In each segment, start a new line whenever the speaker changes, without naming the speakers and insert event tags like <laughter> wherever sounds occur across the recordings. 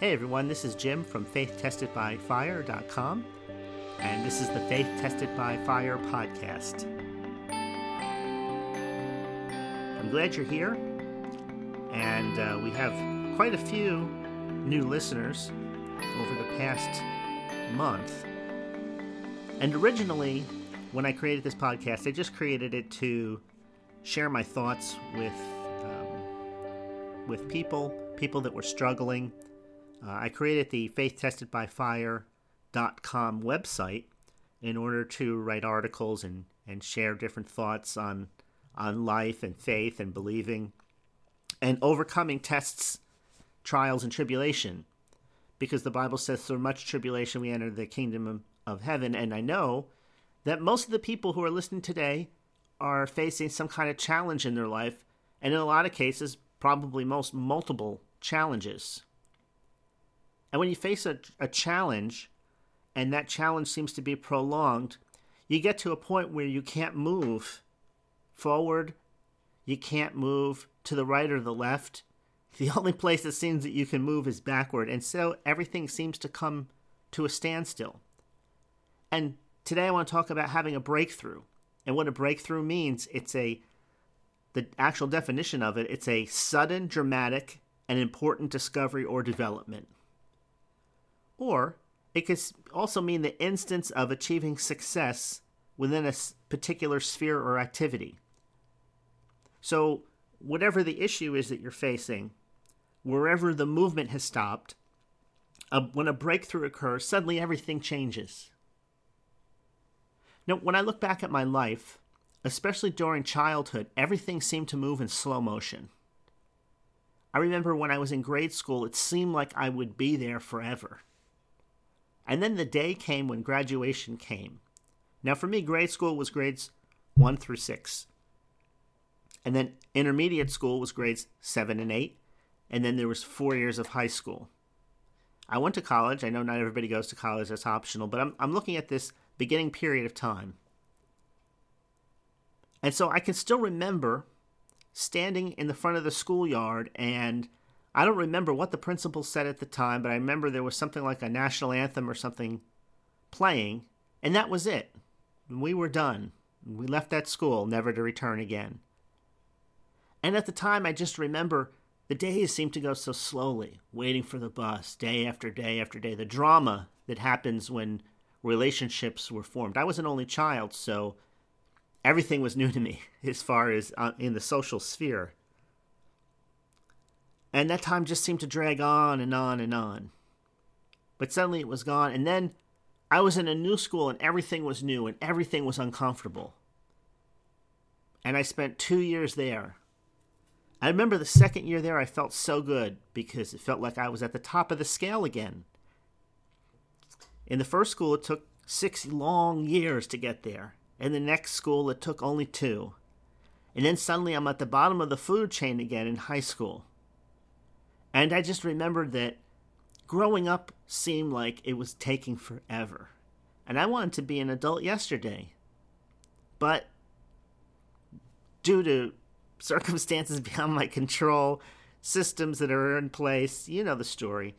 Hey everyone, this is Jim from FaithTestedByFire.com, and this is the Faith Tested by Fire podcast. I'm glad you're here, and uh, we have quite a few new listeners over the past month. And originally, when I created this podcast, I just created it to share my thoughts with um, with people, people that were struggling uh, I created the faithtestedbyfire.com website in order to write articles and, and share different thoughts on on life and faith and believing and overcoming tests, trials, and tribulation. Because the Bible says, through much tribulation we enter the kingdom of, of heaven. And I know that most of the people who are listening today are facing some kind of challenge in their life, and in a lot of cases, probably most multiple challenges. And when you face a, a challenge, and that challenge seems to be prolonged, you get to a point where you can't move forward, you can't move to the right or the left. <laughs> The only place it seems that you can move is backward, and so everything seems to come to a standstill. And today I want to talk about having a breakthrough. And what a breakthrough means, it's a the actual definition of it, it's a sudden, dramatic, and important discovery or development. Or it could also mean the instance of achieving success within a particular sphere or activity. So, whatever the issue is that you're facing, wherever the movement has stopped, uh, when a breakthrough occurs, suddenly everything changes. Now, when I look back at my life, especially during childhood, everything seemed to move in slow motion. I remember when I was in grade school, it seemed like I would be there forever. And then the day came when graduation came. Now, for me, grade school was grades one through six. And then intermediate school was grades seven and eight. And then there was four years of high school. I went to college. I know not everybody goes to college, that's optional, but I'm, I'm looking at this beginning period of time. And so I can still remember standing in the front of the schoolyard and I don't remember what the principal said at the time, but I remember there was something like a national anthem or something playing, and that was it. We were done. We left that school, never to return again. And at the time, I just remember the days seemed to go so slowly, waiting for the bus, day after day after day. The drama that happens when relationships were formed. I was an only child, so everything was new to me <laughs> as far as uh, in the social sphere. And that time just seemed to drag on and on and on. But suddenly it was gone. And then I was in a new school and everything was new and everything was uncomfortable. And I spent two years there. I remember the second year there, I felt so good because it felt like I was at the top of the scale again. In the first school, it took six long years to get there. In the next school, it took only two. And then suddenly I'm at the bottom of the food chain again in high school. And I just remembered that growing up seemed like it was taking forever. And I wanted to be an adult yesterday. But due to circumstances <laughs> beyond my control, systems that are in place, you know the story.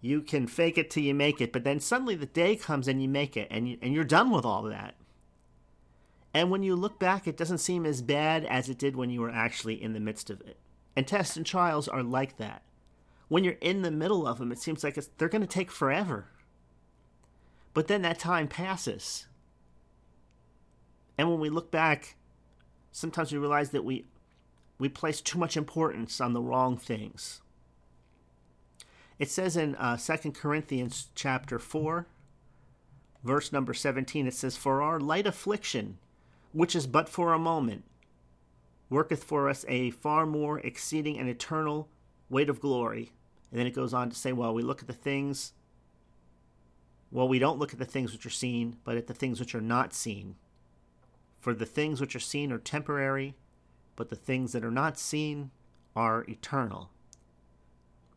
You can fake it till you make it, but then suddenly the day comes and you make it, and, you, and you're done with all that. And when you look back, it doesn't seem as bad as it did when you were actually in the midst of it. And tests and trials are like that. When you're in the middle of them, it seems like they're going to take forever. But then that time passes. And when we look back, sometimes we realize that we we place too much importance on the wrong things. It says in uh, 2 Corinthians chapter 4, verse number 17, it says, For our light affliction, which is but for a moment, worketh for us a far more exceeding and eternal weight of glory. And then it goes on to say, well, we look at the things, well, we don't look at the things which are seen, but at the things which are not seen. For the things which are seen are temporary, but the things that are not seen are eternal.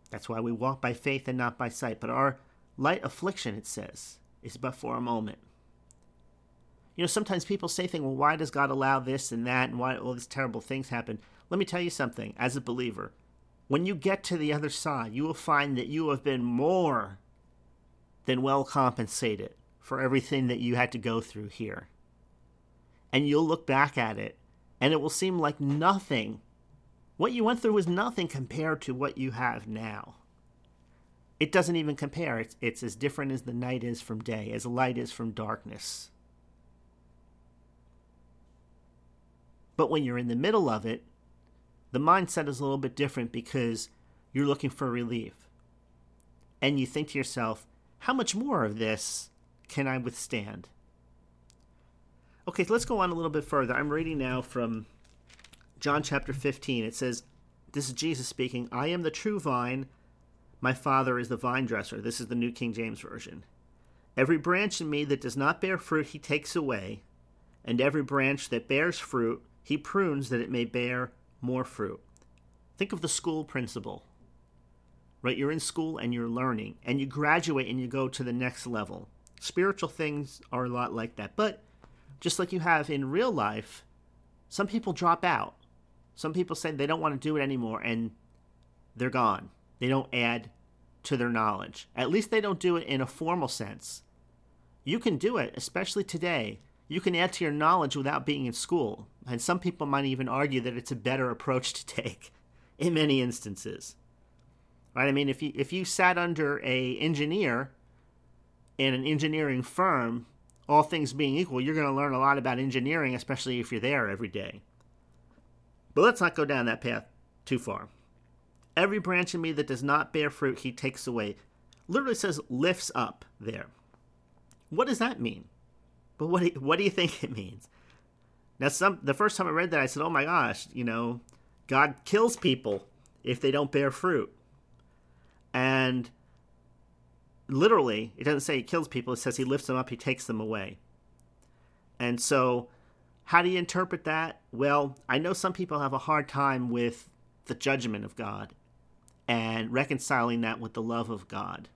That's why we walk by faith and not by sight. But our light affliction, it says, is but for a moment. You know, sometimes people say things, well, why does God allow this and that and why all these terrible things happen? Let me tell you something, as a believer, when you get to the other side, you will find that you have been more than well compensated for everything that you had to go through here. And you'll look back at it, and it will seem like nothing. What you went through was nothing compared to what you have now. It doesn't even compare. It's, it's as different as the night is from day, as light is from darkness. But when you're in the middle of it, the mindset is a little bit different because you're looking for relief. And you think to yourself, how much more of this can I withstand? Okay, so let's go on a little bit further. I'm reading now from John chapter 15. It says, This is Jesus speaking, I am the true vine, my Father is the vine dresser. This is the New King James Version. Every branch in me that does not bear fruit, he takes away, and every branch that bears fruit, he prunes that it may bear more fruit. Think of the school principal. Right? You're in school and you're learning, and you graduate and you go to the next level. Spiritual things are a lot like that. But just like you have in real life, some people drop out. Some people say they don't want to do it anymore and they're gone. They don't add to their knowledge. At least they don't do it in a formal sense. You can do it, especially today. You can add to your knowledge without being in school. And some people might even argue that it's a better approach to take <laughs> in many instances. Right? I mean, if you if you sat under a engineer in an engineering firm, all things being equal, you're going to learn a lot about engineering, especially if you're there every day. But let's not go down that path too far. Every branch in me that does not bear fruit, he takes away. Literally says lifts up there. What does that mean? But what do you, what do you think it means? Now, some the first time I read that, I said, "Oh my gosh, you know, God kills people if they don't bear fruit." And literally, it doesn't say He kills people; it says He lifts them up, He takes them away. And so, how do you interpret that? Well, I know some people have a hard time with the judgment of God and reconciling that with the love of God.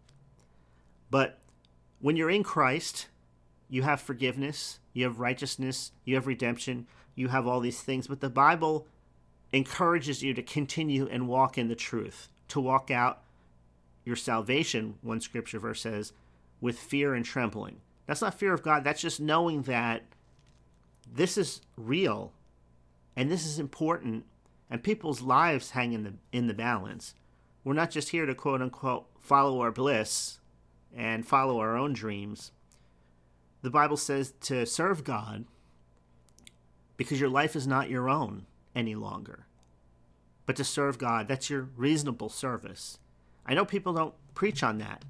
But when you're in Christ, you have forgiveness, you have righteousness, you have redemption, you have all these things. But the Bible encourages you to continue and walk in the truth, to walk out your salvation, one scripture verse says, with fear and trembling. That's not fear of God, that's just knowing that this is real and this is important and people's lives hang in the in the balance. We're not just here to quote unquote follow our bliss and follow our own dreams the Bible says to serve God because your life is not your own any longer, but to serve God. That's your reasonable service. I know people don't preach on that,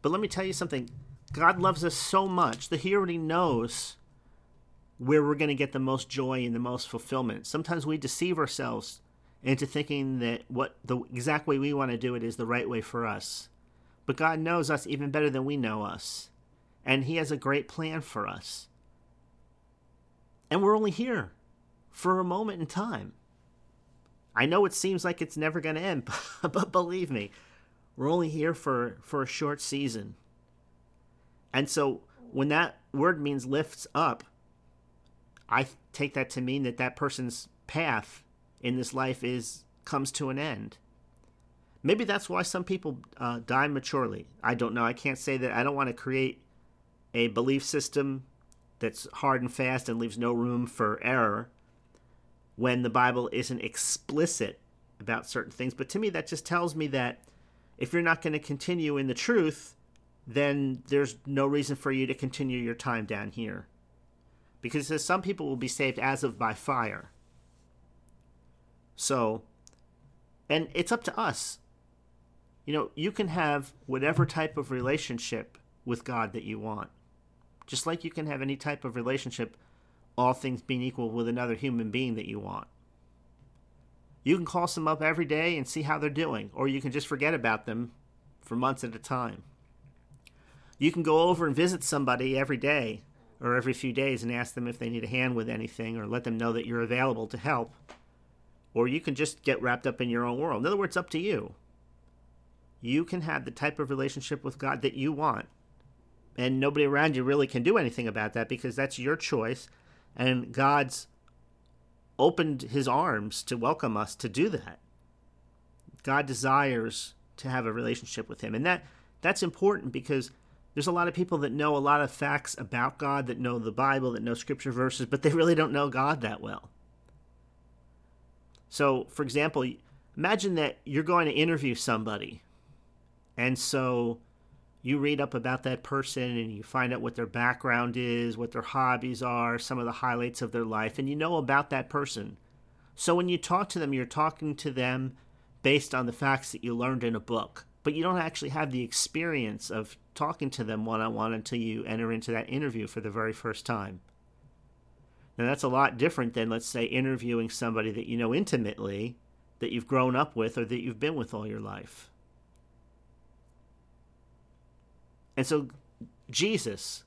but let me tell you something. God loves us so much that He already knows where we're going to get the most joy and the most fulfillment. Sometimes we deceive ourselves into thinking that what the exact way we want to do it is the right way for us. But God knows us even better than we know us and He has a great plan for us. And we're only here for a moment in time. I know it seems like it's never going to end, <laughs> but believe me, we're only here for, for a short season. And so when that word means lifts up, I take that to mean that that person's path in this life is comes to an end. Maybe that's why some people uh, die maturely. I don't know. I can't say that. I don't want to create a belief system that's hard and fast and leaves no room for error when the Bible isn't explicit about certain things. But to me, that just tells me that if you're not going to continue in the truth, then there's no reason for you to continue your time down here. Because says some people will be saved as of by fire. So, and it's up to us. You know, you can have whatever type of relationship with God that you want. Just like you can have any type of relationship, all things being equal, with another human being that you want. You can call some up every day and see how they're doing, or you can just forget about them for months at a time. You can go over and visit somebody every day or every few days and ask them if they need a hand with anything or let them know that you're available to help. Or you can just get wrapped up in your own world. In other words, up to you. You can have the type of relationship with God that you want and nobody around you really can do anything about that because that's your choice and god's opened his arms to welcome us to do that God desires to have a relationship with him. And that that's important because there's a lot of people that know a lot of facts about God, that know the Bible, that know scripture verses, but they really don't know God that well. So, for example, imagine that you're going to interview somebody, and so you read up about that person and you find out what their background is, what their hobbies are, some of the highlights of their life, and you know about that person. So when you talk to them, you're talking to them based on the facts that you learned in a book but you don't actually have the experience of talking to them one on one until you enter into that interview for the very first time. Now, that's a lot different than, let's say, interviewing somebody that you know intimately, that you've grown up with, or that you've been with all your life. And so, Jesus,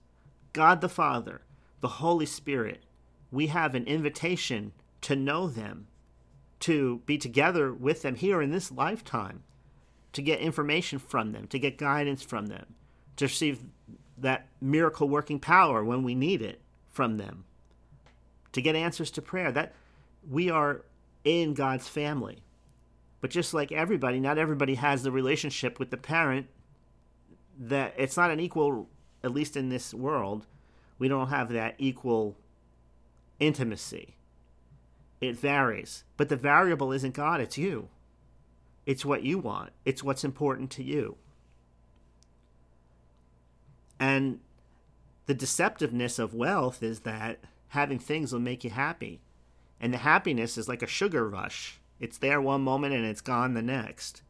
God the Father, the Holy Spirit, we have an invitation to know them, to be together with them here in this lifetime to get information from them, to get guidance from them, to receive that miracle working power when we need it from them, to get answers to prayer. That we are in God's family. But just like everybody, not everybody has the relationship with the parent that it's not an equal at least in this world, we don't have that equal intimacy. It varies. But the variable isn't God, it's you. It's what you want, it's what's important to you. And the deceptiveness of wealth is that having things will make you happy. And the happiness is like a sugar rush. It's there one moment and it's gone the next.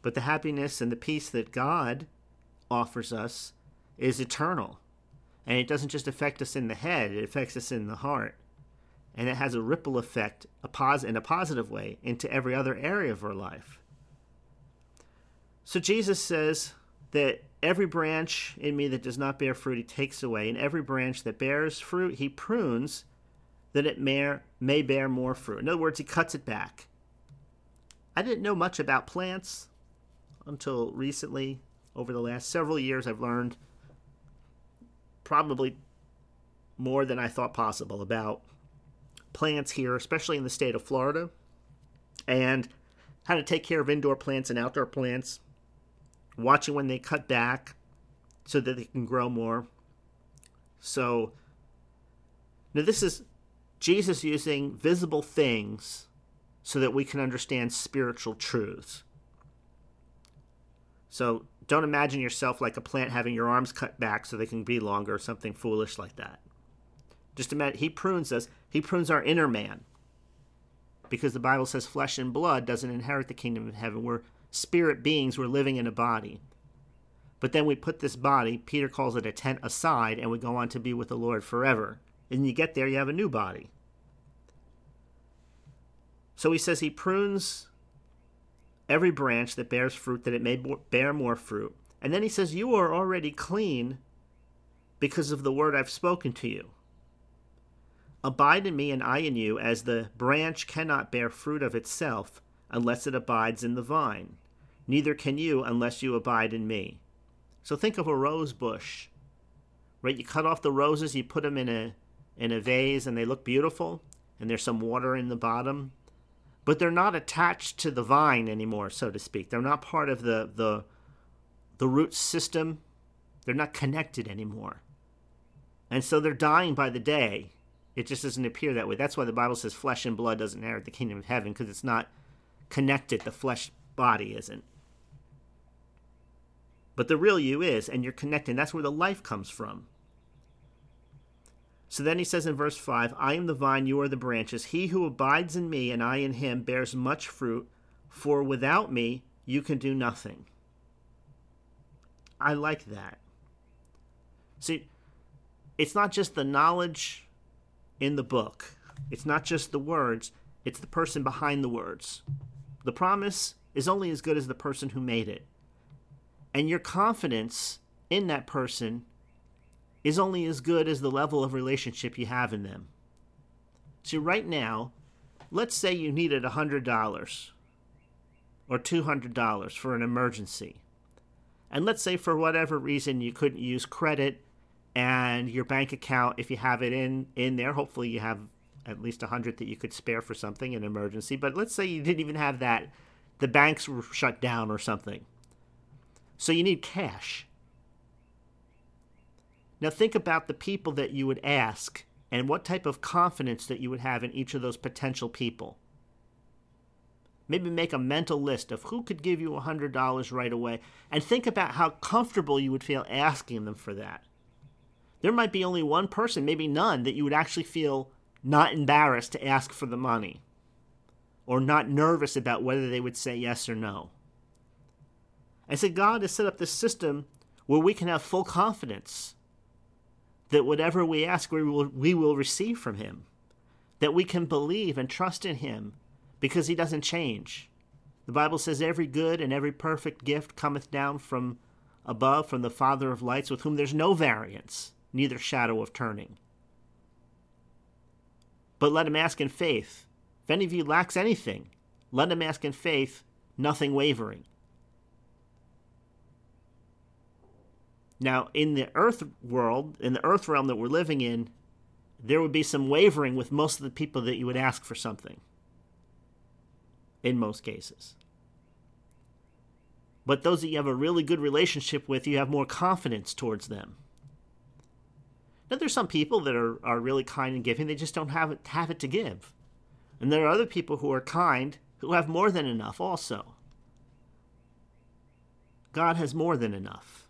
But the happiness and the peace that God offers us is eternal. And it doesn't just affect us in the head, it affects us in the heart. And it has a ripple effect a pos- in a positive way into every other area of our life. So Jesus says that every branch in me that does not bear fruit, he takes away, and every branch that bears fruit, he prunes that it may, may bear more fruit. In other words, he cuts it back. I didn't know much about plants until recently. Over the last several years, I've learned probably more than I thought possible about plants here, especially in the state of Florida, and how to take care of indoor plants and outdoor plants watching when they cut back so that they can grow more. So, now this is Jesus using visible things so that we can understand spiritual truths. So, don't imagine yourself like a plant having your arms cut back so they can be longer or something foolish like that. Just imagine, he prunes us, he prunes our inner man. Because the Bible says flesh and blood doesn't inherit the kingdom of heaven. We're spirit beings we're living in a body. But then we put this body, Peter calls it a tent, aside, and we go on to be with the Lord forever. And you get there, you have a new body. So he says he prunes every branch that bears fruit that it may bear more fruit. And then he says, You are already clean because of the word I've spoken to you. Abide in me and I in you, as the branch cannot bear fruit of itself unless it abides in the vine. Neither can you unless you abide in me. So think of a rose bush. Right? You cut off the roses, you put them in a in a vase and they look beautiful and there's some water in the bottom, but they're not attached to the vine anymore, so to speak. They're not part of the the the root system. They're not connected anymore. And so they're dying by the day. It just doesn't appear that way. That's why the Bible says flesh and blood doesn't inherit the kingdom of heaven because it's not connected. The flesh body isn't. But the real you is, and you're connected. That's where the life comes from. So then he says in verse 5 I am the vine, you are the branches. He who abides in me, and I in him, bears much fruit, for without me you can do nothing. I like that. See, it's not just the knowledge in the book, it's not just the words, it's the person behind the words. The promise is only as good as the person who made it. And your confidence in that person is only as good as the level of relationship you have in them. So, right now, let's say you needed $100 or $200 for an emergency. And let's say for whatever reason you couldn't use credit and your bank account, if you have it in, in there, hopefully you have at least a hundred that you could spare for something, an emergency. But let's say you didn't even have that the banks were shut down or something. So you need cash. Now think about the people that you would ask and what type of confidence that you would have in each of those potential people. Maybe make a mental list of who could give you $100 right away and think about how comfortable you would feel asking them for that. There might be only one person, maybe none, that you would actually feel not embarrassed to ask for the money or not nervous about whether they would say yes or no. I said, God has set up this system where we can have full confidence that whatever we ask, we will, we will receive from Him, that we can believe and trust in Him because He doesn't change. The Bible says, Every good and every perfect gift cometh down from above, from the Father of lights, with whom there's no variance, neither shadow of turning. But let him ask in faith. If any of you lacks anything, let him ask in faith, nothing wavering. Now, in the earth world, in the earth realm that we're living in, there would be some wavering with most of the people that you would ask for something. In most cases. But those that you have a really good relationship with, you have more confidence towards them. Now, there's some people that are, are really kind and giving, they just don't have it, have it to give. And there are other people who are kind who have more than enough also. God has more than enough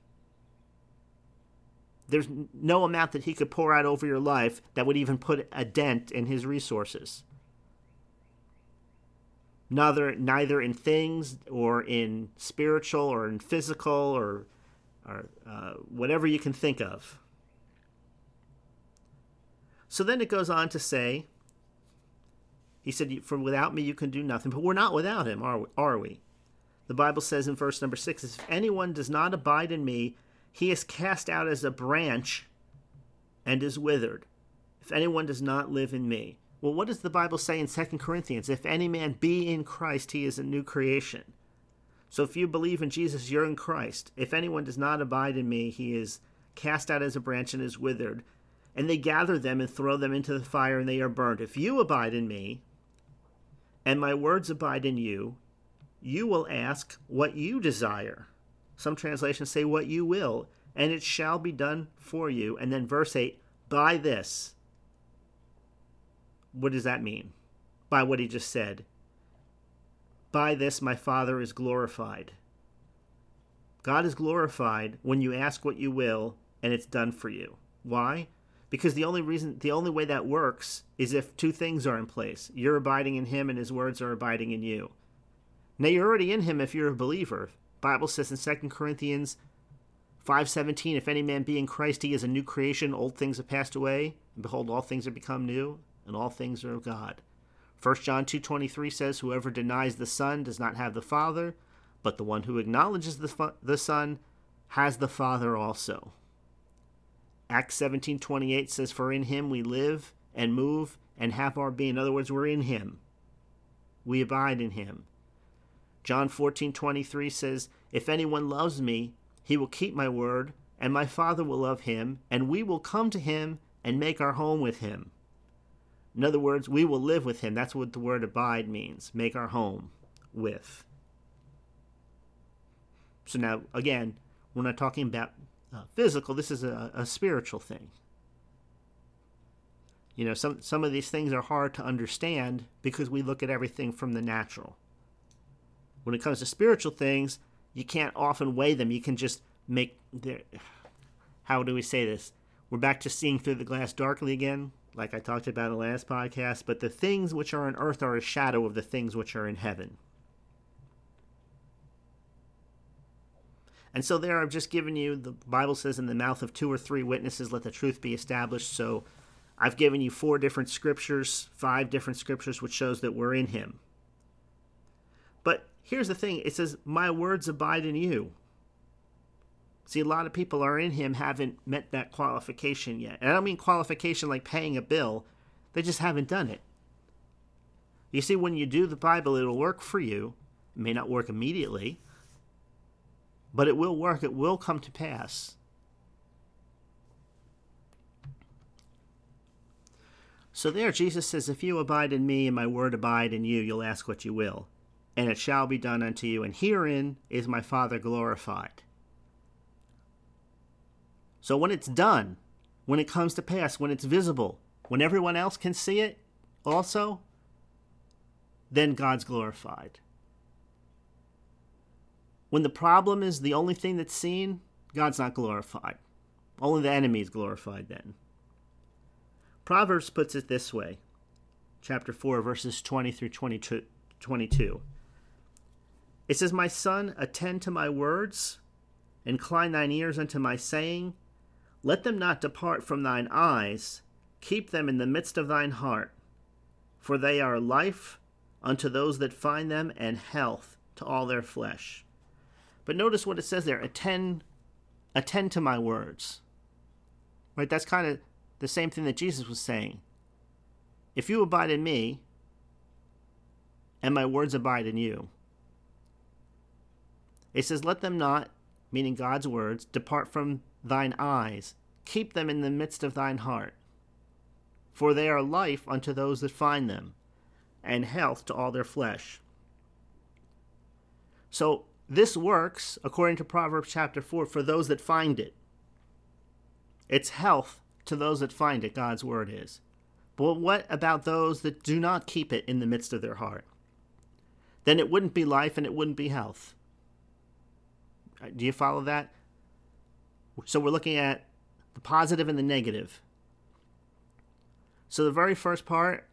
there's no amount that he could pour out over your life that would even put a dent in his resources. Neither, neither in things or in spiritual or in physical or, or uh, whatever you can think of. So then it goes on to say, he said, For without me you can do nothing. But we're not without him, are we? Are we? The Bible says in verse number six, If anyone does not abide in me, he is cast out as a branch and is withered. If anyone does not live in me. Well, what does the Bible say in 2 Corinthians? If any man be in Christ, he is a new creation. So if you believe in Jesus, you're in Christ. If anyone does not abide in me, he is cast out as a branch and is withered. And they gather them and throw them into the fire, and they are burned. If you abide in me, and my words abide in you, you will ask what you desire some translations say, What you will, and it shall be done for you. And then verse 8, By this. What does that mean? By what he just said. By this my Father is glorified. God is glorified when you ask what you will and it's done for you. Why? Because the only reason, the only way that works is if two things are in place. You're abiding in Him and His words are abiding in you. Now, you're already in Him if you're a believer. Bible says in 2 Corinthians 5:17, if any man be in Christ, he is a new creation, old things have passed away, and behold all things are become new, and all things are of God. 1 John 2:23 says, whoever denies the Son does not have the Father, but the one who acknowledges the, the Son has the Father also. Acts 17:28 says, for in him we live and move and have our being. In other words, we're in him. We abide in him. John 14:23 says, "If anyone loves me, he will keep my word, and my Father will love him, and we will come to him and make our home with him." In other words, we will live with him. That's what the word abide means, make our home with. So now, again, we're not talking about uh, physical, this is a, a spiritual thing. You know, some, some of these things are hard to understand because we look at everything from the natural. When it comes to spiritual things, you can't often weigh them. You can just make the. How do we say this? We're back to seeing through the glass darkly again, like I talked about in the last podcast. But the things which are on earth are a shadow of the things which are in heaven. And so there I've just given you, the Bible says, in the mouth of two or three witnesses, let the truth be established. So I've given you four different scriptures, five different scriptures, which shows that we're in Him. Here's the thing it says, My words abide in you. See, a lot of people are in him haven't met that qualification yet. And I don't mean qualification like paying a bill, they just haven't done it. You see, when you do the Bible, it'll work for you. It may not work immediately, but it will work. It will come to pass. So there, Jesus says, If you abide in me and my word abide in you, you'll ask what you will and it shall be done unto you, and herein is my Father glorified. So when it's done, when it comes to pass, when it's visible, when everyone else can see it also, then God's glorified. When the problem is the only thing that's seen, God's not glorified. Only the enemy is glorified then. Proverbs puts it this way chapter 4, verses 20 through 22. It says, My son, attend to my words, incline thine ears unto my saying. Let them not depart from thine eyes, keep them in the midst of thine heart, for they are life unto those that find them, and health to all their flesh. But notice what it says there attend, attend to my words. Right? That's kind of the same thing that Jesus was saying. If you abide in me, and my words abide in you, it says, Let them not, meaning God's words, depart from thine eyes, keep them in the midst of thine heart. For they are life unto those that find them, and health to all their flesh. So this works, according to Proverbs chapter 4, for those that find it. It's health to those that find it, God's word is. But what about those that do not keep it in the midst of their heart? Then it wouldn't be life and it wouldn't be health. Do you follow that? So we're looking at the positive and the negative. So the very first part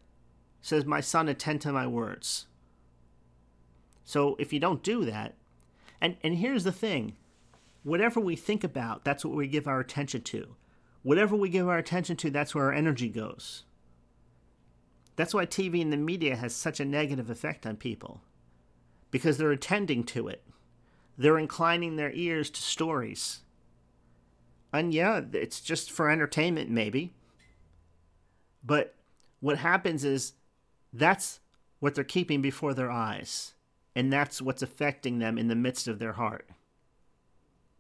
says, My son, attend to my words. So if you don't do that, and, and here's the thing whatever we think about, that's what we give our attention to. Whatever we give our attention to, that's where our energy goes. That's why TV and the media has such a negative effect on people, because they're attending to it. They're inclining their ears to stories. And yeah, it's just for entertainment, maybe. But what happens is that's what they're keeping before their eyes. And that's what's affecting them in the midst of their heart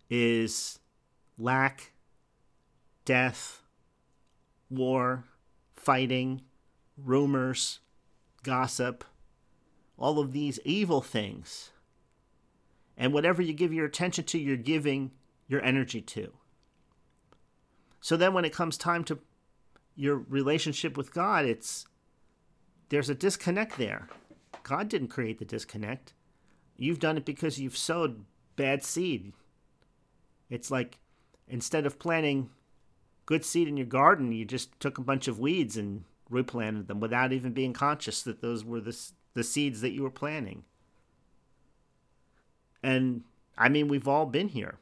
is lack, death, war, fighting, rumors, gossip, all of these evil things and whatever you give your attention to, you're giving your energy to. So then when it comes time to your relationship with God, it's there's a disconnect there. God didn't create the disconnect. You've done it because you've sowed bad seed. It's like instead of planting good seed in your garden, you just took a bunch of weeds and replanted them without even being conscious that those were the, the seeds that you were planting. And I mean, we've all been here.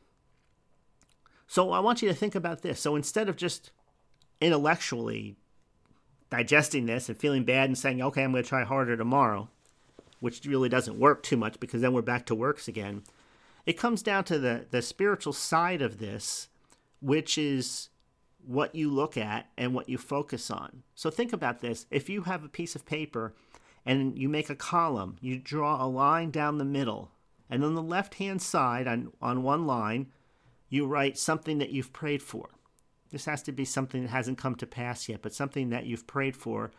So I want you to think about this. So instead of just intellectually digesting this and feeling bad and saying, okay, I'm going to try harder tomorrow, which really doesn't work too much because then we're back to works again. It comes down to the, the spiritual side of this, which is what you look at and what you focus on. So think about this. If you have a piece of paper and you make a column, you draw a line down the middle and on the left hand side, on, on one line, you write something that you've prayed for. This has to be something that hasn't come to pass yet, but something that you've prayed for.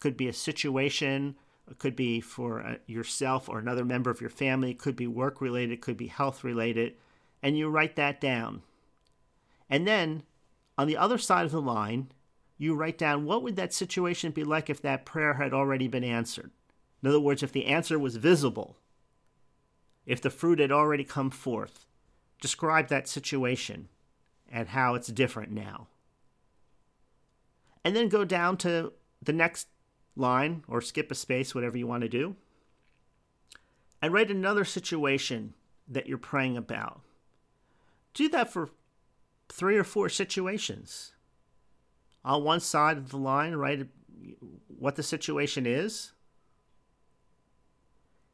Could be a situation, it could be for uh, yourself or another member of your family, it could be work related, it could be health related, and you write that down. And then on the other side of the line, you write down what would that situation be like if that prayer had already been answered. In other words, if the answer was visible, if the fruit had already come forth. Describe that situation and how it's different now. And then go down to the next line or skip a space, whatever you want to do, and write another situation that you're praying about. Do that for three or four situations. On one side of the line, write what the situation is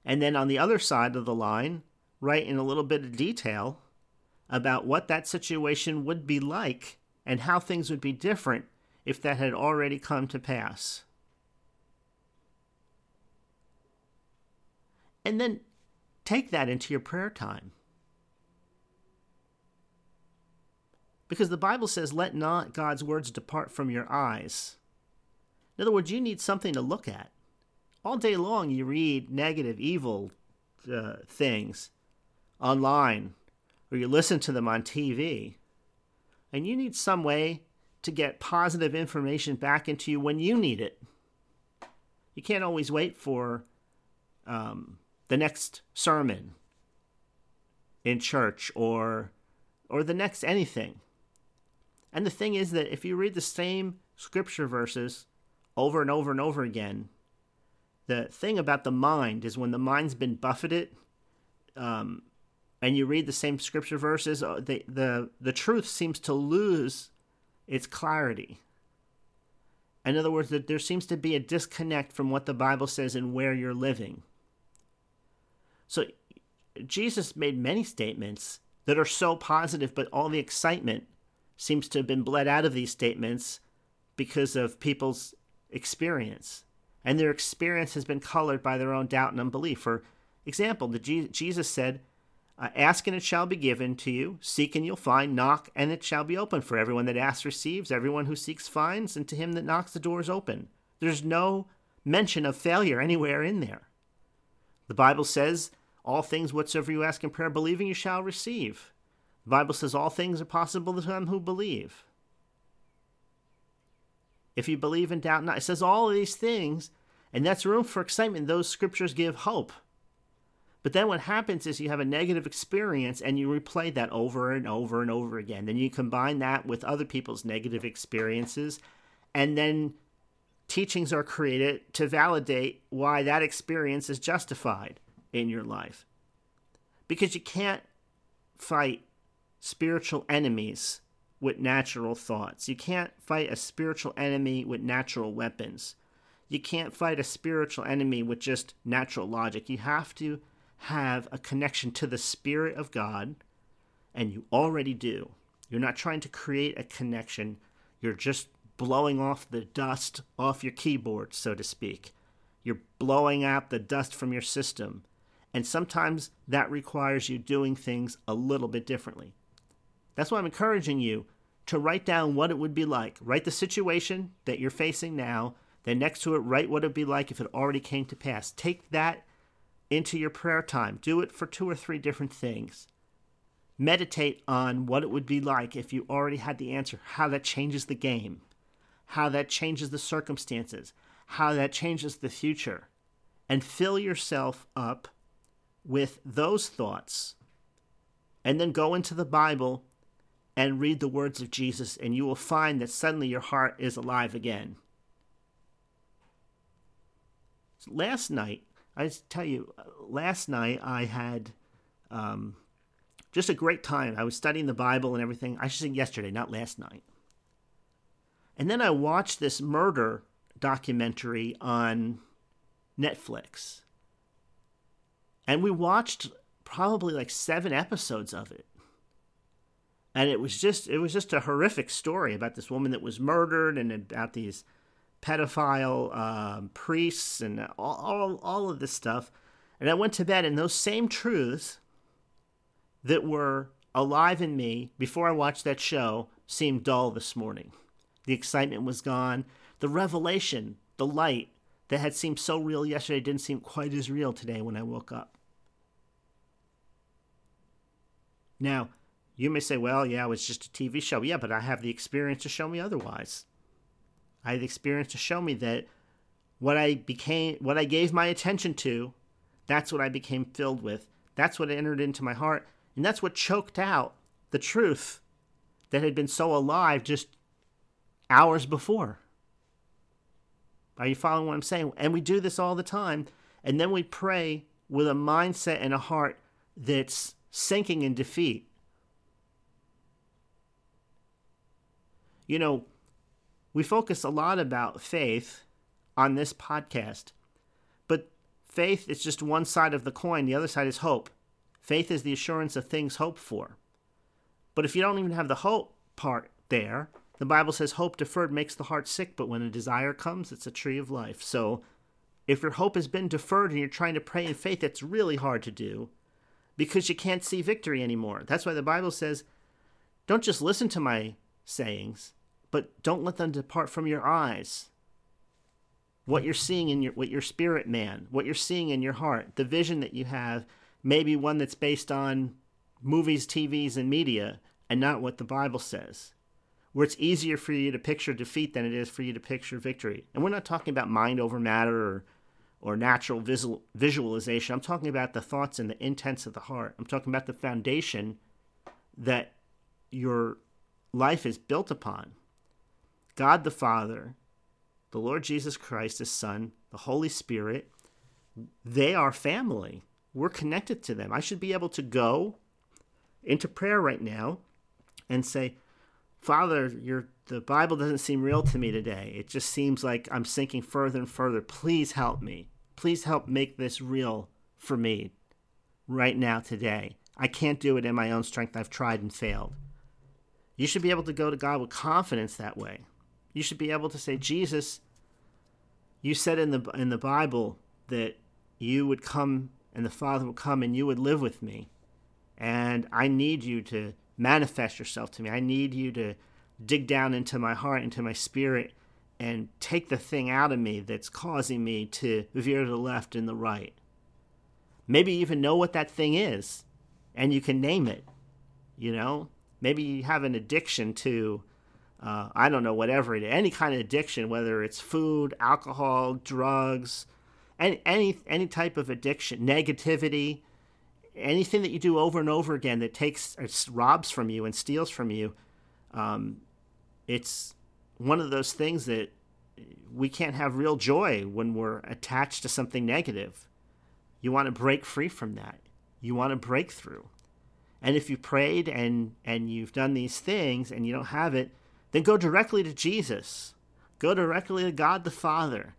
and then on the other side of the line, write in a little bit of detail about what that situation would be like and how things would be different if that had already come to pass. And then take that into your prayer time. Because the Bible says, let not God's words depart from your eyes. In other words, you need something to look at all day long you read negative, evil, uh, things online or you listen to them on TV, and you need some way to get positive information back into you when you need it. You can't always wait for um, the next sermon in church or or the next anything. And the thing is that if you read the same scripture verses over and over and over again, the thing about the mind is when the mind's been buffeted, um, and you read the same scripture verses, uh, the the the truth seems to lose its clarity. In other words, that there seems to be a disconnect from what the Bible says and where you're living. So Jesus made many statements that are so positive, but all the excitement seems to have been bled out of these statements because of people's experience. And their experience has been colored by their own doubt and unbelief. For example, the Jesus said, uh, Ask and it shall be given to you, seek and you'll find, knock and it shall be open. For everyone that asks receives, everyone who seeks finds, and to him that knocks the door is open. There's no mention of failure anywhere in there. The Bible says all things whatsoever you ask in prayer, believing you shall receive. The Bible says all things are possible to them who believe. If you believe and doubt not, it says all of these things, and that's room for excitement. Those scriptures give hope. But then what happens is you have a negative experience and you replay that over and over and over again. Then you combine that with other people's negative experiences, and then teachings are created to validate why that experience is justified in your life. Because you can't fight spiritual enemies with natural thoughts. You can't fight a spiritual enemy with natural weapons. You can't fight a spiritual enemy with just natural logic. You have to have a connection to the Spirit of God, and you already do. You're not trying to create a connection, you're just blowing off the dust off your keyboard, so to speak. You're blowing out the dust from your system. And sometimes that requires you doing things a little bit differently. That's why I'm encouraging you to write down what it would be like. Write the situation that you're facing now, then next to it, write what it would be like if it already came to pass. Take that into your prayer time. Do it for two or three different things. Meditate on what it would be like if you already had the answer, how that changes the game, how that changes the circumstances, how that changes the future. And fill yourself up with those thoughts and then go into the Bible and read the words of Jesus, and you will find that suddenly your heart is alive again. Last night, I tell you, last night I had um, just a great time. I was studying the Bible and everything. I should say yesterday, not last night. And then I watched this murder documentary on Netflix. And we watched probably like seven episodes of it. And it was just it was just a horrific story about this woman that was murdered and about these pedophile um, priests and all, all, all of this stuff. And I went to bed, and those same truths that were alive in me before I watched that show seemed dull this morning. The excitement was gone. The revelation, the light that had seemed so real yesterday didn't seem quite as real today when I woke up. Now, you may say, well, yeah, it was just a TV show. Yeah, but I have the experience to show me otherwise. I had the experience to show me that what I became, what I gave my attention to, that's what I became filled with. That's what entered into my heart. And that's what choked out the truth that had been so alive just hours before. Are you following what I'm saying? And we do this all the time. And then we pray with a mindset and a heart that's sinking in defeat. You know, we focus a lot about faith on this podcast, but faith is just one side of the coin, the other side is hope. Faith is the assurance of things hoped for. But if you don't even have the hope part there, the Bible says hope deferred makes the heart sick, but when a desire comes, it's a tree of life. So if your hope has been deferred and you're trying to pray in faith, it's really hard to do because you can't see victory anymore. That's why the Bible says, don't just listen to my sayings, but don't let them depart from your eyes. what you're seeing in your what your spirit man, what you're seeing in your heart, the vision that you have, maybe one that's based on movies, TVs, and media, and not what the Bible says. Where it's easier for you to picture defeat than it is for you to picture victory. And we're not talking about mind over matter or or natural visual, visualization. I'm talking about the thoughts and the intents of the heart. I'm talking about the foundation that your life is built upon. God the Father, the Lord Jesus Christ, His Son, the Holy Spirit, they are family. We're connected to them. I should be able to go into prayer right now and say, Father, the Bible doesn't seem real to me today. It just seems like I'm sinking further and further. Please help me. Please help make this real for me right now today. I can't do it in my own strength. I've tried and failed. You should be able to go to God with confidence that way. You should be able to say, Jesus, you said in the in the Bible that you would come and the Father would come and you would live with me. And I need you to manifest yourself to me. I need you to dig down into my heart, into my spirit, and take the thing out of me that's causing me to veer to the left and the right. Maybe even know what that thing is and you can name it. You know, maybe you have an addiction to, uh, I don't know, whatever it is, any kind of addiction, whether it's food, alcohol, drugs, any, any, any type of addiction, negativity, anything that you do over and over again that takes, robs from you and steals from you. Um, it's one of those things that we can't have real joy when we're attached to something negative. You want to break free from that. You want to break breakthrough. And if you prayed and and you've done these things and you don't have it, then go directly to Jesus. Go directly to God the Father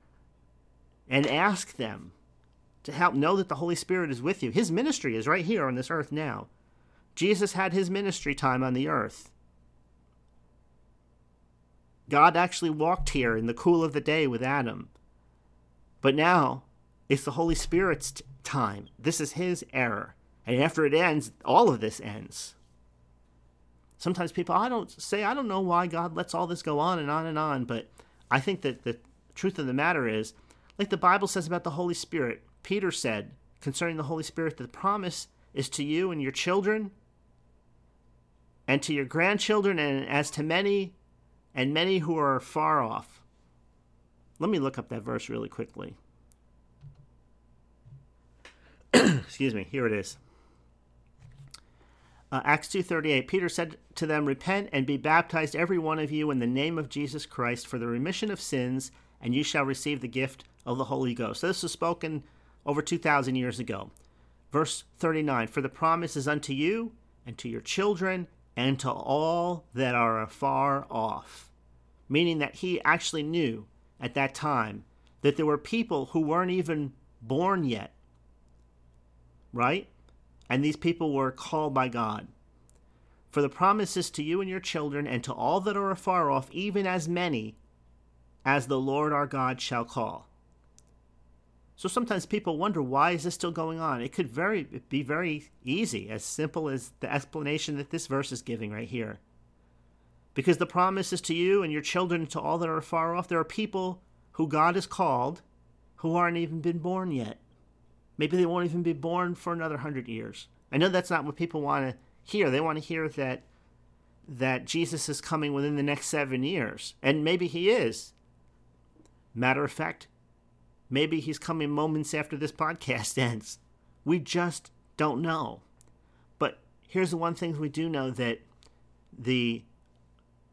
and ask them to help know that the Holy Spirit is with you. His ministry is right here on this earth now. Jesus had his ministry time on the earth. God actually walked here in the cool of the day with Adam. But now it's the Holy Spirit's time. This is his era. And after it ends, all of this ends. Sometimes people, I don't say, I don't know why God lets all this go on and on and on, but I think that the truth of the matter is, like the Bible says about the Holy Spirit, Peter said concerning the Holy Spirit, that the promise is to you and your children and to your grandchildren and as to many and many who are far off. Let me look up that verse really quickly. <clears throat> Excuse me, here it is. Uh, Acts 2:38 Peter said to them repent and be baptized every one of you in the name of Jesus Christ for the remission of sins and you shall receive the gift of the Holy Ghost. So this was spoken over 2000 years ago. Verse 39 For the promise is unto you and to your children and to all that are afar off. Meaning that he actually knew at that time that there were people who weren't even born yet. Right? And these people were called by God. For the promise is to you and your children and to all that are afar off, even as many as the Lord our God shall call. So sometimes people wonder why is this still going on? It could very be very easy, as simple as the explanation that this verse is giving right here. Because the promise is to you and your children and to all that are far off. There are people who God has called who aren't even been born yet. Maybe they won't even be born for another hundred years. I know that's not what people want to hear. They want to hear that that Jesus is coming within the next seven years, and maybe he is. Matter of fact, Maybe he's coming moments after this podcast <laughs> ends. We just don't know. But here's the one thing we do know that the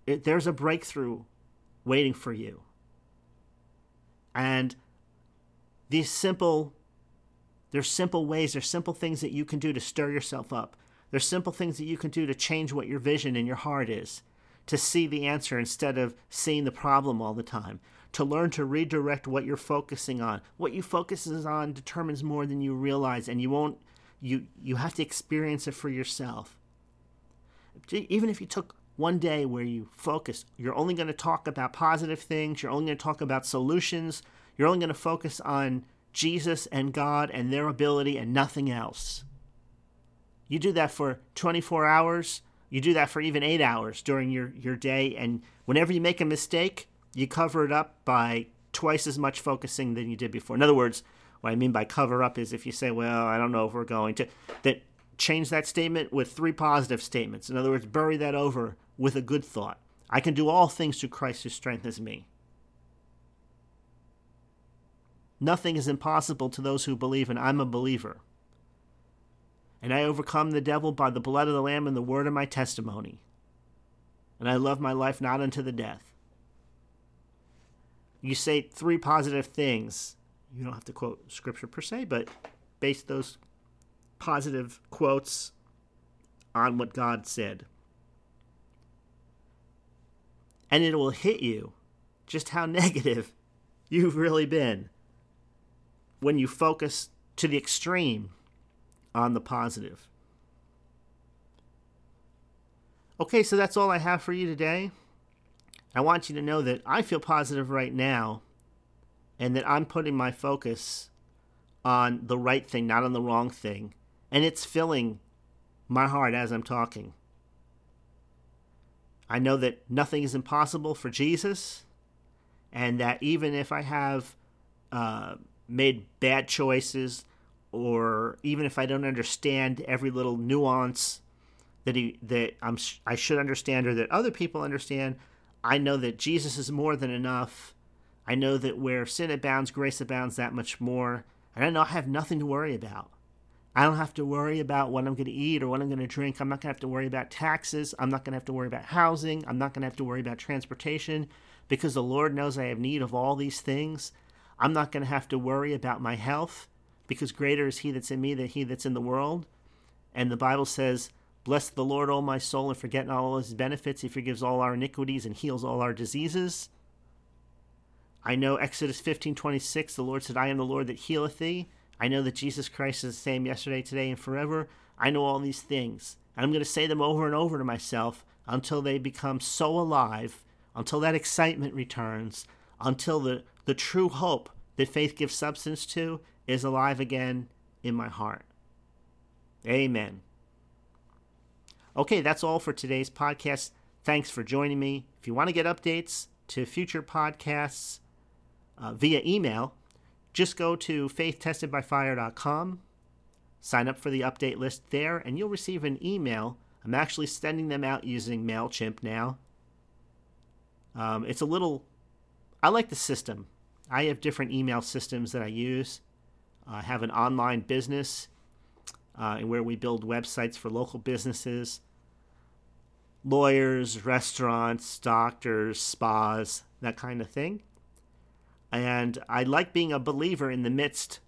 it, there's a breakthrough waiting for you. And these simple there's simple ways, there's simple things that you can do to stir yourself up. There's simple things that you can do to change what your vision in your heart is, to see the answer instead of seeing the problem all the time to learn to redirect what you're focusing on. What you focuses on determines more than you realize, and you won't. You you have to experience it for yourself. Even if you took one day where you focus, you're only going to talk about positive things. You're only going to talk about solutions. You're only going to focus on Jesus and God and their ability and nothing else. You do that for 24 hours. You do that for even eight hours during your, your day. And whenever you make a mistake, you cover it up by twice as much focusing than you did before. In other words, what I mean by cover up is if you say, well, I don't know if we're going to, that change that statement with three positive statements. In other words, bury that over with a good thought. I can do all things through Christ who strengthens me. Nothing is impossible to those who believe, and I'm a believer. And I overcome the devil by the blood of the Lamb and the word of my testimony. And I love my life not unto the death. You say three positive things. You don't have to quote scripture per se, but base those positive quotes on what God said. And it will hit you just how <laughs> negative you've really been when you focus to the extreme on the positive. Okay, so that's all I have for you today. I want you to know that I feel positive right now and that I'm putting my focus on the right thing, not on the wrong thing. And it's filling my heart as I'm talking. I know that nothing is impossible for Jesus, and that even if I have uh, made bad choices, or even if I don't understand every little nuance that he that I'm I should understand or that other people understand, I know that Jesus is more than enough. I know that where sin abounds, grace abounds that much more, and I know I have nothing to worry about. I don't have to worry about what I'm going to eat or what I'm going to drink. I'm not going to have to worry about taxes. I'm not going to have to worry about housing. I'm not going to have to worry about transportation because the Lord knows I have need of all these things. I'm not going to have to worry about my health because greater is he that's in me than he that's in the world. And the Bible says, Bless the Lord, O my soul, and forget not all his benefits. He forgives all our iniquities and heals all our diseases. I know Exodus 15 26, the Lord said, I am the Lord that healeth thee. I know that Jesus Christ is the same yesterday, today, and forever. I know all these things. And I'm going to say them over and over to myself until they become so alive, until that excitement returns, until the the true hope that faith gives substance to is alive again in my heart. Amen. Okay, that's all for today's podcast. Thanks for joining me. If you want to get updates to future podcasts uh, via email, just go to faithtestedbyfire.com, sign up for the update list there, and you'll receive an email. I'm actually sending them out using MailChimp now. Um, it's a little I like the system. I have different email systems that I use. I have an online business uh, where we build websites for local businesses, lawyers, restaurants, doctors, spas, that kind of thing. And I like being a believer in the midst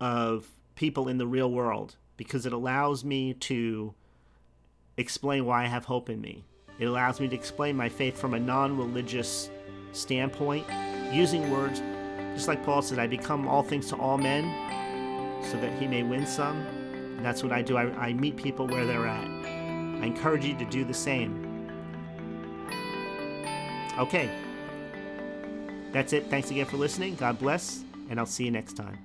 of people in the real world because it allows me to explain why I have hope in me. It allows me to explain my faith from a non religious standpoint, using words, just like Paul said, I become all things to all men so that he may win some. And that's what I do. I, I meet people where they're at. I encourage you to do the same. Okay. That's it. Thanks again for listening. God bless, and I'll see you next time.